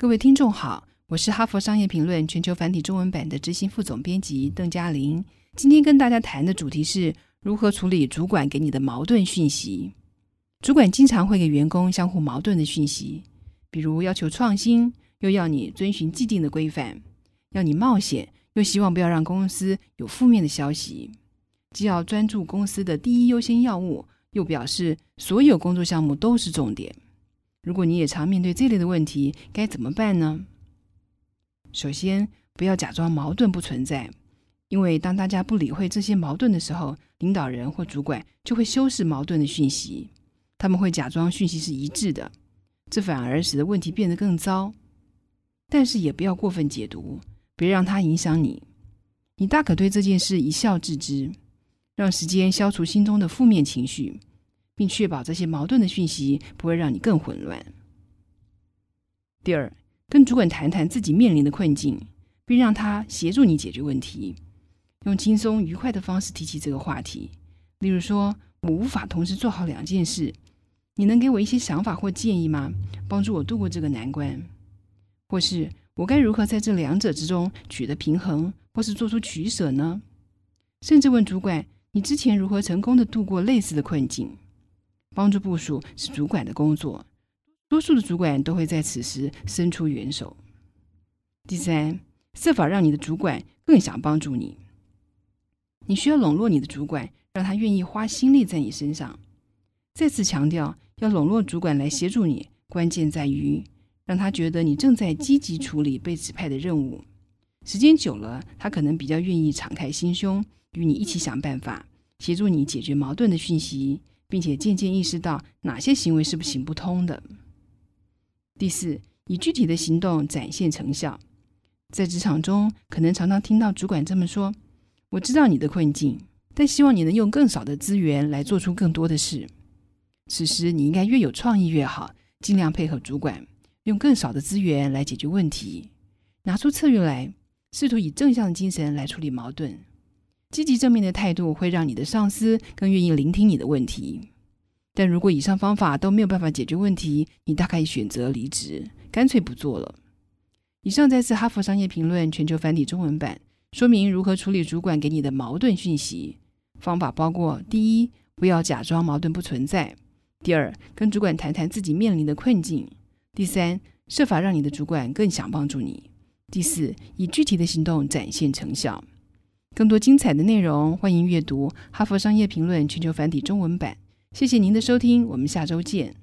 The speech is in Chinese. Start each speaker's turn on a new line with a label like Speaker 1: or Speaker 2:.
Speaker 1: 各位听众好，我是哈佛商业评论全球繁体中文版的执行副总编辑邓嘉玲。今天跟大家谈的主题是如何处理主管给你的矛盾讯息。主管经常会给员工相互矛盾的讯息，比如要求创新，又要你遵循既定的规范；要你冒险，又希望不要让公司有负面的消息；既要专注公司的第一优先要务，又表示所有工作项目都是重点。如果你也常面对这类的问题，该怎么办呢？首先，不要假装矛盾不存在，因为当大家不理会这些矛盾的时候，领导人或主管就会修饰矛盾的讯息，他们会假装讯息是一致的，这反而使得问题变得更糟。但是也不要过分解读，别让它影响你。你大可对这件事一笑置之，让时间消除心中的负面情绪。并确保这些矛盾的讯息不会让你更混乱。第二，跟主管谈谈自己面临的困境，并让他协助你解决问题，用轻松愉快的方式提起这个话题。例如说：“我无法同时做好两件事，你能给我一些想法或建议吗？帮助我度过这个难关。”或是我该如何在这两者之中取得平衡，或是做出取舍呢？甚至问主管：“你之前如何成功的度过类似的困境？”帮助部署是主管的工作，多数的主管都会在此时伸出援手。第三，设法让你的主管更想帮助你。你需要笼络你的主管，让他愿意花心力在你身上。再次强调，要笼络主管来协助你，关键在于让他觉得你正在积极处理被指派的任务。时间久了，他可能比较愿意敞开心胸，与你一起想办法，协助你解决矛盾的讯息。并且渐渐意识到哪些行为是不行不通的。第四，以具体的行动展现成效。在职场中，可能常常听到主管这么说：“我知道你的困境，但希望你能用更少的资源来做出更多的事。”此时，你应该越有创意越好，尽量配合主管，用更少的资源来解决问题，拿出策略来，试图以正向的精神来处理矛盾。积极正面的态度会让你的上司更愿意聆听你的问题，但如果以上方法都没有办法解决问题，你大可以选择离职，干脆不做了。以上再次哈佛商业评论全球繁体中文版说明如何处理主管给你的矛盾讯息。方法包括：第一，不要假装矛盾不存在；第二，跟主管谈谈自己面临的困境；第三，设法让你的主管更想帮助你；第四，以具体的行动展现成效。更多精彩的内容，欢迎阅读《哈佛商业评论》全球繁体中文版。谢谢您的收听，我们下周见。